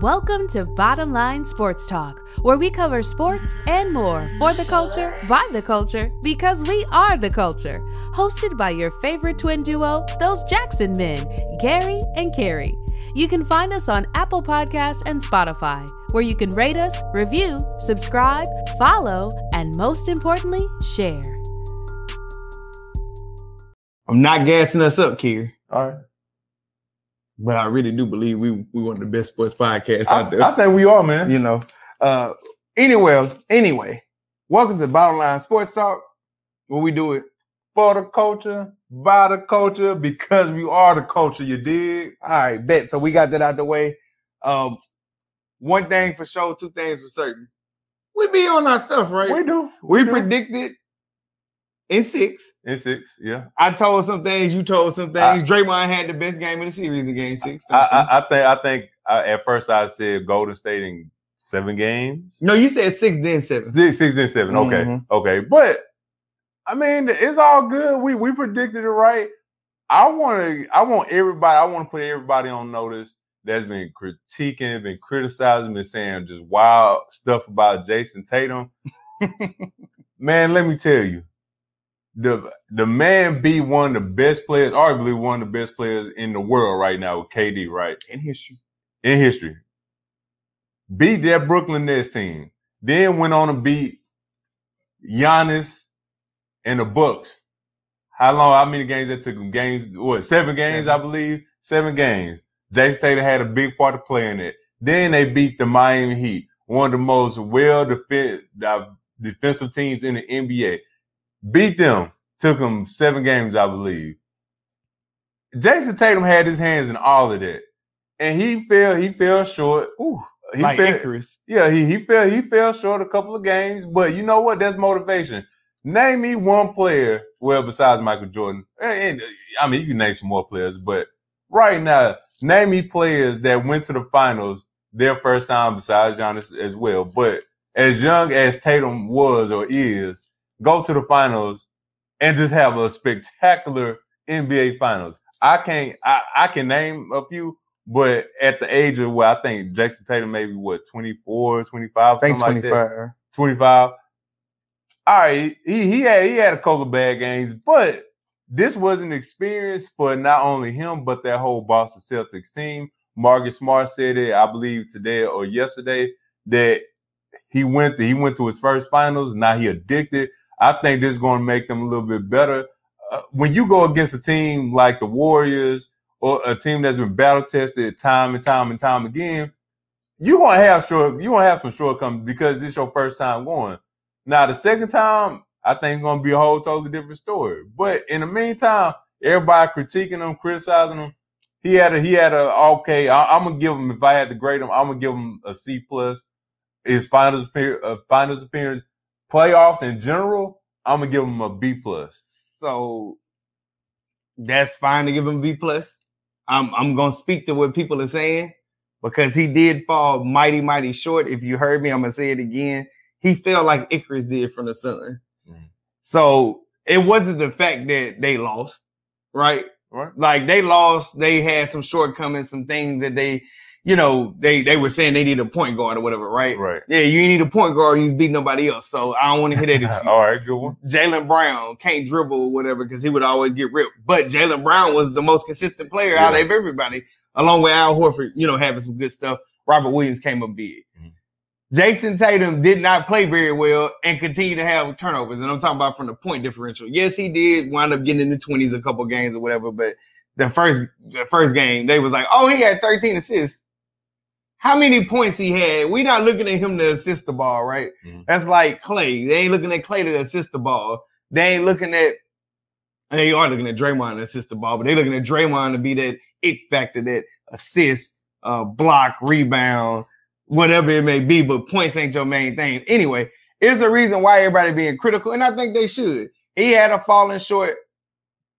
Welcome to Bottom Line Sports Talk, where we cover sports and more for the culture, by the culture, because we are the culture. Hosted by your favorite twin duo, those Jackson men, Gary and Carrie. You can find us on Apple Podcasts and Spotify, where you can rate us, review, subscribe, follow, and most importantly, share. I'm not gassing us up, Kier, All right. But I really do believe we we one of the best sports podcasts out there. I think we are, man. you know. Uh anyway, anyway, welcome to Bottom Line Sports Talk, where we do it. For the culture, by the culture, because we are the culture, you dig? All right, bet. So we got that out the way. Um, one thing for sure, two things for certain. We be on our stuff, right? We do. We do. predicted in six. In six, yeah. I told some things, you told some things. I-. Draymond had the best game of the series in game six. I, I, I think I think uh, at first I said Golden State in seven games. no, you said six, then seven. Six, six and seven. Okay. Mhm. Okay. But I mean, it's all good. We we predicted it right. I want to. I want everybody. I want to put everybody on notice that's been critiquing, been criticizing, been saying just wild stuff about Jayson Tatum. man, let me tell you, the the man be one of the best players, arguably one of the best players in the world right now with KD. Right In history. in history. Beat that Brooklyn Nets team. Then went on to beat Giannis and the Bucks. How long? How many games that took them? Games? What? Seven games, Seven. I believe. Seven games. Jayson Tatum had a big part to play in it. Then they beat the Miami Heat, one of the most well uh, defensive teams in the NBA. Beat them. Took them seven games, I believe. Jayson Tatum had his hands in all of that, and he fell. He fell short. Ooh, He like fell, Icarus. yeah, he he fell he fell short a couple of games, but you know what? That's motivation. Name me one player, well, besides Michael Jordan, and, and, I mean you can name some more players, but right now, name me players that went to the finals their first time besides Giannis as well. But as young as Tatum was or is, go to the finals and just have a spectacular NBA finals. I can't I, I can name a few, but at the age of where I think Jackson Tatum maybe what 24, 25, I think something like that. 25. 25. All right, he he had he had a couple of bad games, but this was an experience for not only him but that whole Boston Celtics team. Marcus Smart said it, I believe, today or yesterday that he went to, he went to his first finals. Now he addicted. I think this is going to make them a little bit better. Uh, when you go against a team like the Warriors or a team that's been battle tested time and time and time again, you're gonna have short, you're gonna have some shortcomings because it's your first time going. Now the second time, I think it's gonna be a whole totally different story. But in the meantime, everybody critiquing him, criticizing him. He had a he had a okay. I, am gonna give him if I had to grade him, I'm gonna give him a C plus. His finals uh, finals appearance, playoffs in general, I'm gonna give him a B plus. So that's fine to give him a B plus. I'm I'm gonna speak to what people are saying because he did fall mighty, mighty short. If you heard me, I'm gonna say it again. He fell like Icarus did from the sun. Mhm. So it wasn't the fact that they lost, right? Right. Like they lost, they had some shortcomings, some things that they, you know, they they were saying they need a point guard or whatever, right? Right. Yeah, you need a point guard, you beat nobody else. So I don't want to hear that excuse. All right, good one. Jaylen Brown can't dribble or whatever because he would always get ripped. But Jaylen Brown was the most consistent player out of everybody, along with Al Horford, you know, having some good stuff. Robert Williams came up big. Mhm. Jayson Tatum did not play very well and continued to have turnovers. And I'm talking about from the point differential. Yes, he did wind up getting in the 20s a couple games or whatever, but the first the first game, they was like, oh, he had 13 assists. How many points he had? We're not looking at him to assist the ball, right? Mhm. That's like Klay. They ain't looking at Klay to assist the ball. They ain't looking at and they are looking at Draymond to assist the ball, but they're looking at Draymond to be that it factor, that assist, uh, block, rebound, whatever it may be. But points ain't your main thing. Anyway, it's a reason why everybody being critical, and I think they should. He had a falling short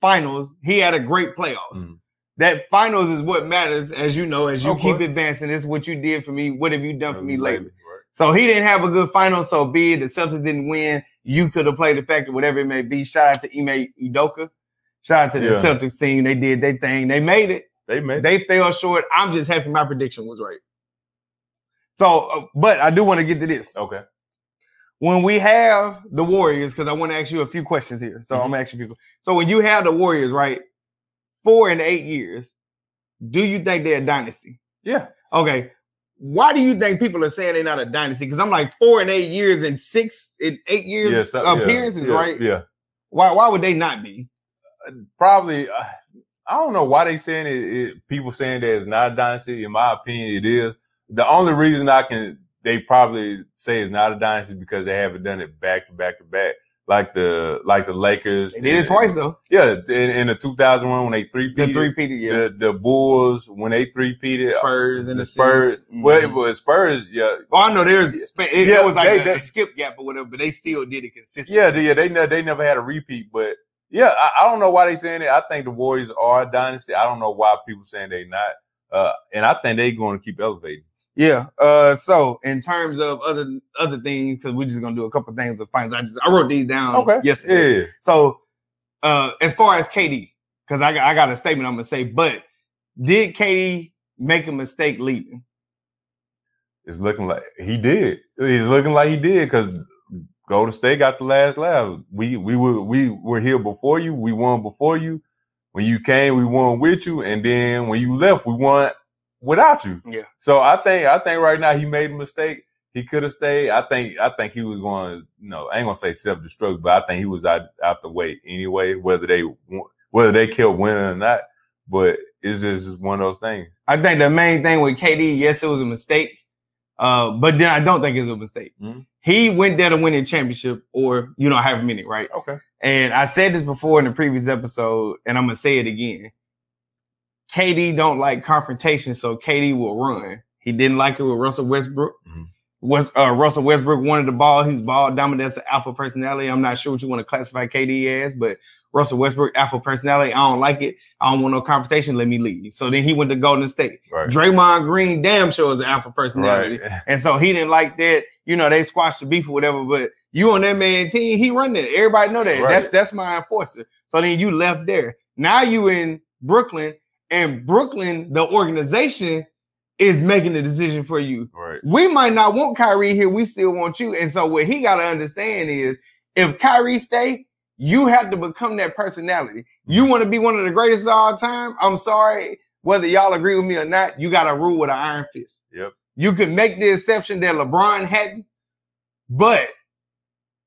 finals. He had a great playoffs. Mhm. That finals is what matters, as you know, as you Of keep advancing. This is what you did for me. What have you done for me lately? Right. So he didn't have a good final, so be it. The Celtics didn't win. You could have played the factor, whatever it may be. Shout out to Ime Udoka. Shout out to the Yeah. Celtics team. They did their thing. They made it. They made They fell short. I'm just happy my prediction was right. So, uh, but I do want to get to this. Okay. When we have the Warriors, because I want to ask you a few questions here. So I'm Mhm. gonna ask you few. So when you have the Warriors, right, four and eight years, do you think they're a dynasty? Yeah. Okay. Why do you think people are saying they're not a dynasty? Because I'm like four and eight years and six and eight years Yeah, so- appearances, yeah, right? Yeah. Why why would they not be? Probably. Uh, I don't know why they saying it, it. People saying that it's not a dynasty. In my opinion, it is. The only reason I can they probably say it's not a dynasty because they haven't done it back to back to back like the like the Lakers. They did it twice though. Yeah, in, in the 2001 when they three The three peated, yeah. the, the Bulls when they three peated Spurs and the the Spurs. Mm-hmm. Well, it was Spurs. Yeah, Oh, I know there's it, Yeah, it was like they- a, they- a skip gap or whatever, but they still did it consistently. Yeah, yeah, they ne- they never had a repeat, but yeah, I, I don't know why they saying it. I think the Warriors are a dynasty. I don't know why people saying they not, uh, and I think they going to keep elevating. Yeah. Uh, so in terms of other other things, because we're just gonna do a couple things with finals. I just I wrote these down. Okay. Yesterday. yeah, So, uh, as far as KD, because I got I got a statement I'm gonna say, but did KD make a mistake leaving? it's looking like he did. He's looking like he did because Golden State got the last laugh. We we were we were here before you. We won before you. When you came, we won with you, and then when you left, we won without you. Yeah. So I think I think right now he made a mistake. He could have stayed. I think I think he was going. to You know, I ain't gonna say self destruct, but I think he was out out the way anyway. Whether they whether they kept winning or not, but it's just, just one of those things. I think the main thing with KD, yes, it was a mistake. Uh, but then I don't think it's a mistake. Mhm. He went there to win a championship, or you know, have a minute, right? Okay. And I said this before in the previous episode, and I'm gonna say it again. KD don't like confrontation, so KD will run. He didn't like it with Russell Westbrook. Mhm. Was uh, Russell Westbrook wanted the ball? He's ball dominant. That's an alpha personality. I'm not sure what you want to classify KD as, but Russell Westbrook alpha personality. I don't like it. I don't want no confrontation. Let me leave. So then he went to Golden State. Right. Draymond Green damn sure is an alpha personality. Right. And so he didn't like that. You know, they squashed the beef or whatever, but you on that man team, he run it. Everybody know that. Right. That's that's my enforcer. So then you left there. Now you in Brooklyn, and Brooklyn, the organization, is making the decision for you. Right. We might not want Kyrie here, we still want you. And so what he gotta understand is if Kyrie stay, you have to become that personality. You mm-hmm. want to be one of the greatest of all time. I'm sorry, whether y'all agree with me or not, you got to rule with an iron fist. Yep. You can make the exception that LeBron hadn't, but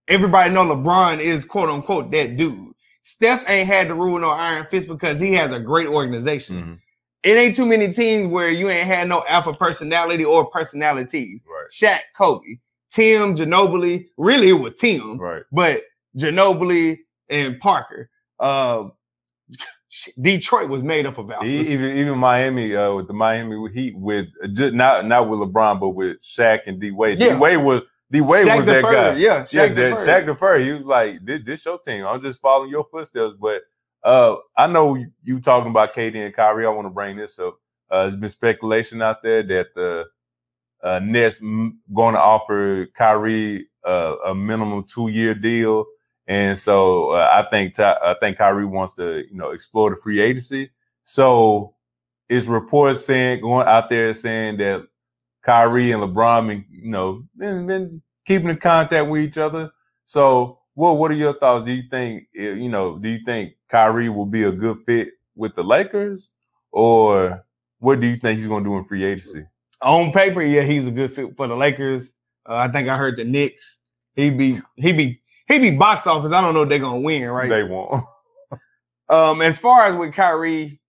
everybody know LeBron is quote unquote that dude. Steph ain't had to rule no iron fist because he has a great organization. Mhm. It ain't too many teams where you ain't had no alpha personality or personalities. Right. Shaq, Kobe, Tim, Ginobili. Really, it was Tim Right. but Ginobili and Parker. Uh, Detroit was made up of alphas. Even even Miami uh, with the Miami Heat with uh, just not not with LeBron but with Shaq and D Wade. Yeah. D Wade was D Wade was that guy. Yeah, Shaq yeah, that. Shaq deferred. He was like, this, this your team. I'm just following your footsteps. But uh, I know you, you talking about KD and Kyrie. I want to bring this up. Uh, there's been speculation out there that the uh, Nets m- going to offer Kyrie uh, a minimum two year deal, and so uh, I think Ty- I think Kyrie wants to you know explore the free agency. So it's reports saying going out there saying that Kyrie and LeBron, been, you know, been, been keeping in contact with each other. So, what what are your thoughts? Do you think eh, you know? Do you think Kyrie will be a good fit with the Lakers, or what do you think he's going to do in free agency? On paper, yeah, he's a good fit for the Lakers. Uh, I think I heard the Knicks. He be he be he be box office. I don't know if they're gonna win, right? They won't. Um, as far as with Kyrie,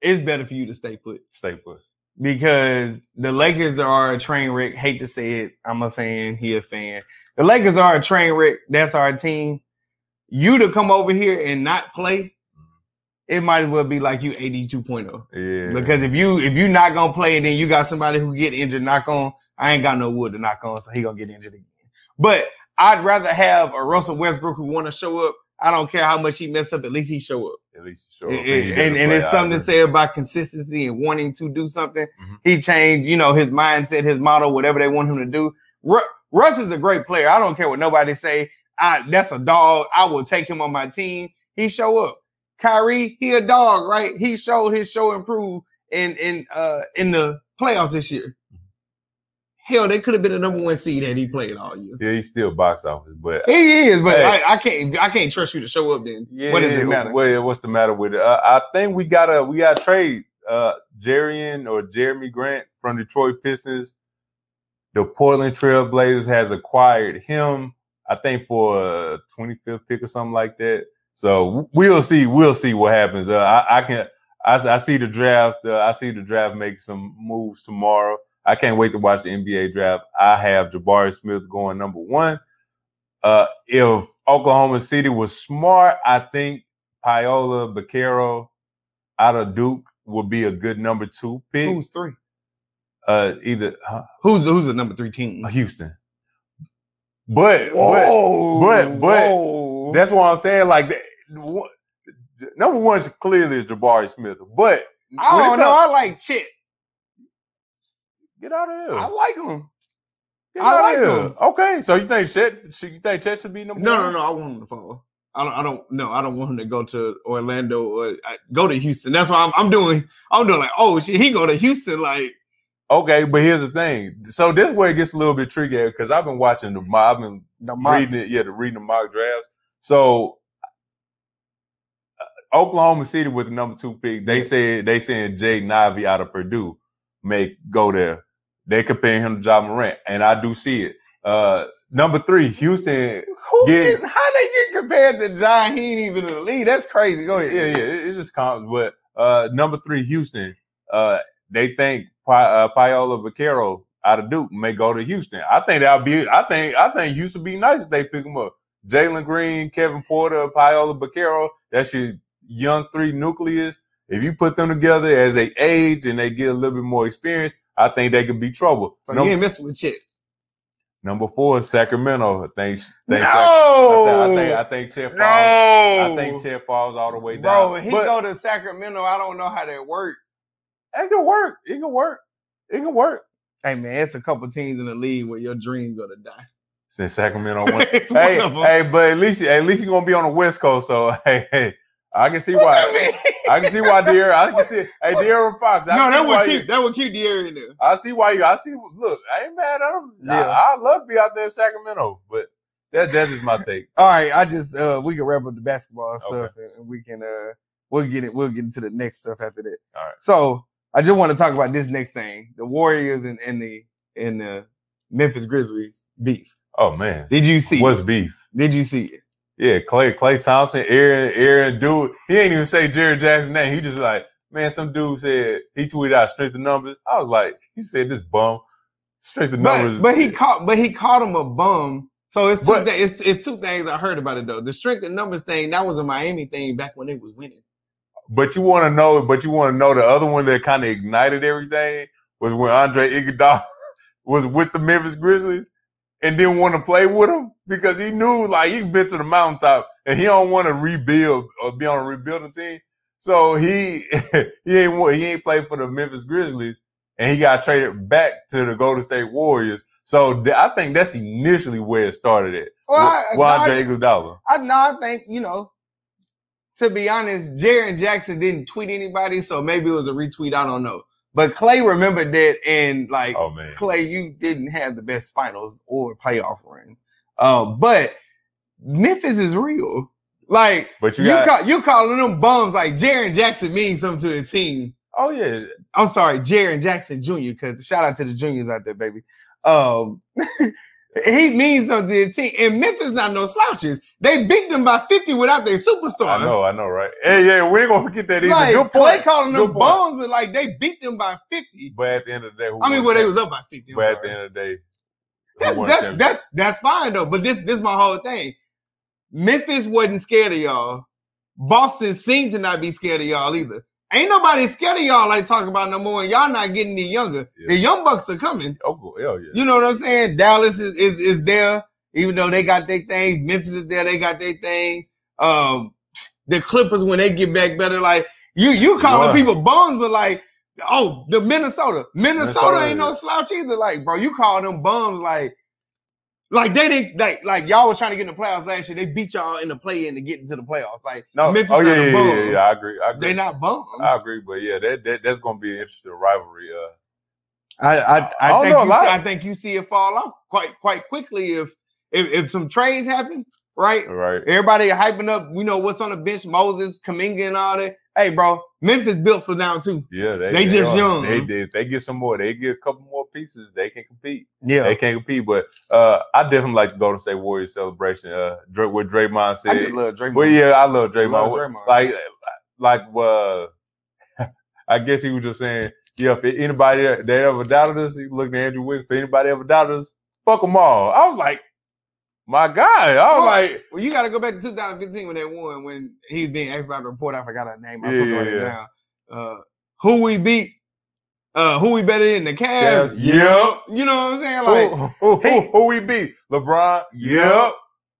it's better for you to stay put Stay put. Because the Lakers are a train wreck. Hate to say it, I'm a fan. He a fan. The Lakers are a train wreck. That's our team. You to come over here and not play, it might as well be like you 82.0. Yeah. Because if you if you not gonna play and then you got somebody who get injured, knock on. I ain't got no wood to knock on, so he gonna get injured again. But I'd rather have a Russell Westbrook who want to show up. I don't care how much he mess up. At least he show up. at least sure. And, and, and it's something to say about consistency and wanting to do something. Mhm. He changed, you know, his mindset, his model, whatever they want him to do. Ru- Russ is a great player. I don't care what nobody say. I that's a dog. I will take him on my team. He show up. Kyrie, he a dog, right? He showed his show improve in in uh in the playoffs this year. Hell, they could have been the number one seed and he played all year. Yeah, he's still box office, but He is, but Hey. I, I can't. I can't trust you to show up. Then yeah, what does it matter? Well, what's the matter with it? Uh, I think we gotta we gotta trade uh Jarian or Jerami Grant from Detroit Pistons. The Portland Trailblazers has acquired him, I think, for a 25th pick or something like that. So we'll see. We'll see what happens. Uh, I, I can. I, I see the draft. Uh, I see the draft make some moves tomorrow. I can't wait to watch the NBA draft. I have Jabari Smith going number one. Uh, if Oklahoma City was smart, I think Paolo Banchero out of Duke would be a good number two pick. Who's three? Uh, either huh, Who's who's the number three team? Houston. But, but but- but whoa. that's what I'm saying. Like the, number one is clearly is Jabari Smith. But I don't know. I like Chet. Get out of here. I like him. Get I like him. Okay, so you think Chet? should- You think Chet should be number No, one? no, no. No. I want him to follow. I don't. I don't. No, I don't want him to go to Orlando or I, go to Houston. That's why I'm. I'm doing. I'm doing like, oh shit, he go to Houston. Like, Okay, but here's the thing. So this way it gets a little bit tricky because I've been watching the mock. I've been the reading it, yeah, the reading the mock drafts. So uh, Oklahoma City with the number two pick, they Yes. said they saying Jaden Ivey out of Purdue may go there. They comparing him to Ja Morant, and I do see it. Uh, number three, Houston. Who get, how they get compared to John? He ain't even in the league. That's crazy. Go ahead. Yeah, yeah, it- it's just common. But uh, number three, Houston. Uh, they think Pi- uh, Paolo Banchero out of Duke may go to Houston. I think that'll be. I think. I think Houston be nice if they pick him up. Jalen Green, Kevin Porter, Paolo Banchero. That's your young three nucleus. If you put them together as they age and they get a little bit more experience, I think they could be trouble. So Num- you ain't messing with Chet. number four, Sacramento. I think. No. I think. I think. I think Chet no. falls. I think Chet falls all the way down. Bro, he But- go to Sacramento, I don't know how that work. It can work. It can work. It can work. Hey man, it's a couple teams in the league where your dreams gonna die. Since Sacramento won. Hey, one of 'em. hey, but at least at least you're gonna be on the West Coast. So hey, hey, I can see What why. That mean? I can see why De'Aaron. I can see. Hey, De'Aaron Fox. I no, that see why would you- keep that would keep the area in there. I see why you. I see. Look, I ain't mad at him. Yeah. I, I love to be out there in Sacramento, but that that's my take. All right, I just uh we can wrap up the basketball Okay. stuff and, and we can uh we'll get it we'll get into the next stuff after that. All right. So I just want to talk about this next thing. The Warriors and, and the and the Memphis Grizzlies beef. Oh man, Did you see what's it? beef? Did you see it? Yeah, Klay, Klay Thompson, Aaron, Aaron, dude. He ain't even say Jaren Jackson's name. He just like, man, some dude said he tweeted out strength of numbers. I was like, he said this bum. Strength of numbers. But but he caught but he called him a bum. So it's two But- thi- it's it's two things I heard about it though. The strength and numbers thing, that was a Miami thing back when they was winning. But you want to know, but you want to know the other one that kind of ignited everything was when Andre Iguodala was with the Memphis Grizzlies and didn't want to play with him because he knew like he'd been to the mountaintop and he don't want to rebuild or be on a rebuilding team. So he he ain't he ain't played for the Memphis Grizzlies and he got traded back to the Golden State Warriors. So th- I think that's initially where it started at. Well, I- with, I- Andre Iguodala. I no, I think you know. To be honest, Jaren Jackson didn't tweet anybody, so maybe it was a retweet. I don't know. But Klay remembered that, and like Oh man. Klay, you didn't have the best finals or playoff run. Um, but Memphis is real. Like But you you, got- call, you calling them bums like Jaren Jackson means something to his team. Oh yeah. I'm sorry, Jaren Jackson Jr. Because shout out to the juniors out there, baby. Um, he means something to his team. And Memphis not no slouches. They beat them by 50 without their superstar. I know, I know, right? Hey, yeah, we ain't gonna forget that either. Like Good point. calling Good them bones, but like they beat them by 50. But at the end of the day, who I mean, well, they was up by 50. I'm But at the end of the day, who That's that's that's that's fine though. But this this my whole thing. Memphis wasn't scared of y'all. Boston seemed to not be scared of y'all either. Ain't nobody scared of y'all like talking about no more. Y'all not getting any younger. Yeah. The young bucks are coming. Oh, hell yeah. You know what I'm saying? Dallas is is, is there, even though they got their things. Memphis is there, they got their things. Um, the Clippers when they get back better, like you you calling people bums, but like oh the Minnesota, Minnesota, Minnesota, ain't no slouch either. Like bro, you call them bums like. Like they didn't like like y'all was trying to get in the playoffs last year. They beat y'all in the play in to get into the playoffs. Like No, Memphis oh yeah, not a yeah, yeah, yeah, I agree. I agree. they not bums. I agree, but yeah, that, that that's gonna be an interesting rivalry. Uh, I I, I, I think know you lot. see, I think you see it fall off quite quite quickly if if, if some trades happen, right? Right. Everybody hyping up, you know what's on the bench, Moses, Kuminga, and all that. Hey, bro, Memphis built for now too. Yeah, they, They just are. young. They, they, if they get some more, they get a couple more pieces, they can compete. Yeah, They can't compete. But uh, I definitely like the Golden State Warriors celebration. Uh, Dra- what Draymond I said. just love Draymond. Well, yeah, I love Draymond. Love Draymond. Like, like, uh, I guess he was just saying, yeah, if anybody that ever doubted us, he looked at Andrew Wiggins. If anybody ever doubted us, fuck them all. I was like, my God. I was Well, like, Well, you got to go back to 2015 when they won, when he's being asked about the report. I forgot her name. I Yeah, supposed to write it yeah, down. Uh, who we beat? Uh, who we better than the Cavs? Cavs, yep. You know what I'm saying? Like, who, who, who, hey. who we beat? LeBron. Yep. Yep.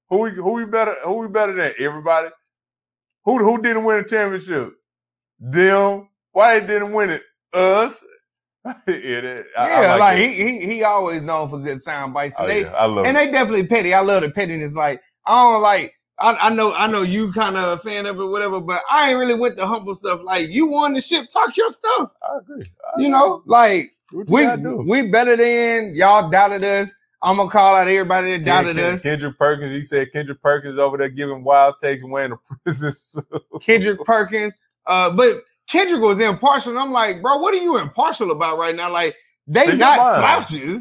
Who we who we better who we better than everybody? Who who didn't win a championship? Them. Why they didn't win it? Us. yeah, that- I- I yeah, like, that. he, he he always known for good sound bites. Oh, And they yeah, I love and it. they definitely petty. I love the pettiness. Like I don't like. I, I know I know you kind of a fan of it, whatever. But I ain't really with the humble stuff. Like you won the ship, talk your stuff. I agree. I You know, like we we better than y'all doubted us. I'm gonna call out everybody that doubted us. Kendrick Perkins. He said Kendrick Perkins over there giving wild takes and wearing a prison suit. Kendrick Perkins. Uh, but Kendrick was impartial. And I'm like, bro, what are you impartial about right now? Like they Speak not slouches.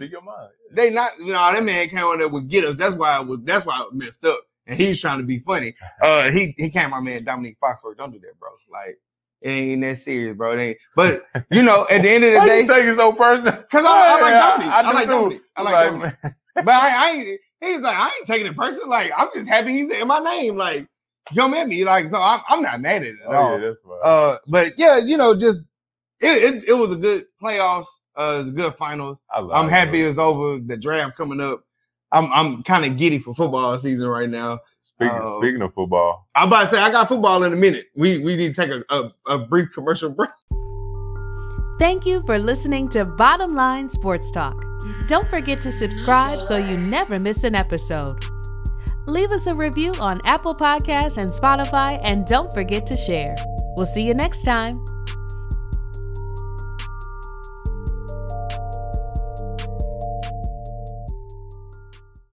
They not. You know, that man came on there with get us. That's why I was. That's why I messed up. And he was trying to be funny. Uh, he he came my man Dominique Foxworth. Don't do that, bro. Like it ain't that serious, bro. It ain't. But you know, at the end of the day, you take it so personal? Because I, I like Dominique. I, do like too. Dominique. I like, Like, Dominique. But I, I ain't. He's like, I ain't taking it personal. Like I'm just happy he's in my name. Like come at me. Like so, I'm, I'm not mad at it at all. Oh yeah, that's. Uh, but yeah, you know, just it, it, it was a good playoffs. Uh, it was a good finals. I I'm happy bro. it's over. The draft coming up. I'm I'm kind of giddy for football season right now. Speaking uh, speaking of football, I'm about to say I got football in a minute. We we need to take a, a, a brief commercial break. Thank you for listening to Bottom Line Sports Talk. Don't forget to subscribe so you never miss an episode. Leave us a review on Apple Podcasts and Spotify, and don't forget to share. We'll see you next time.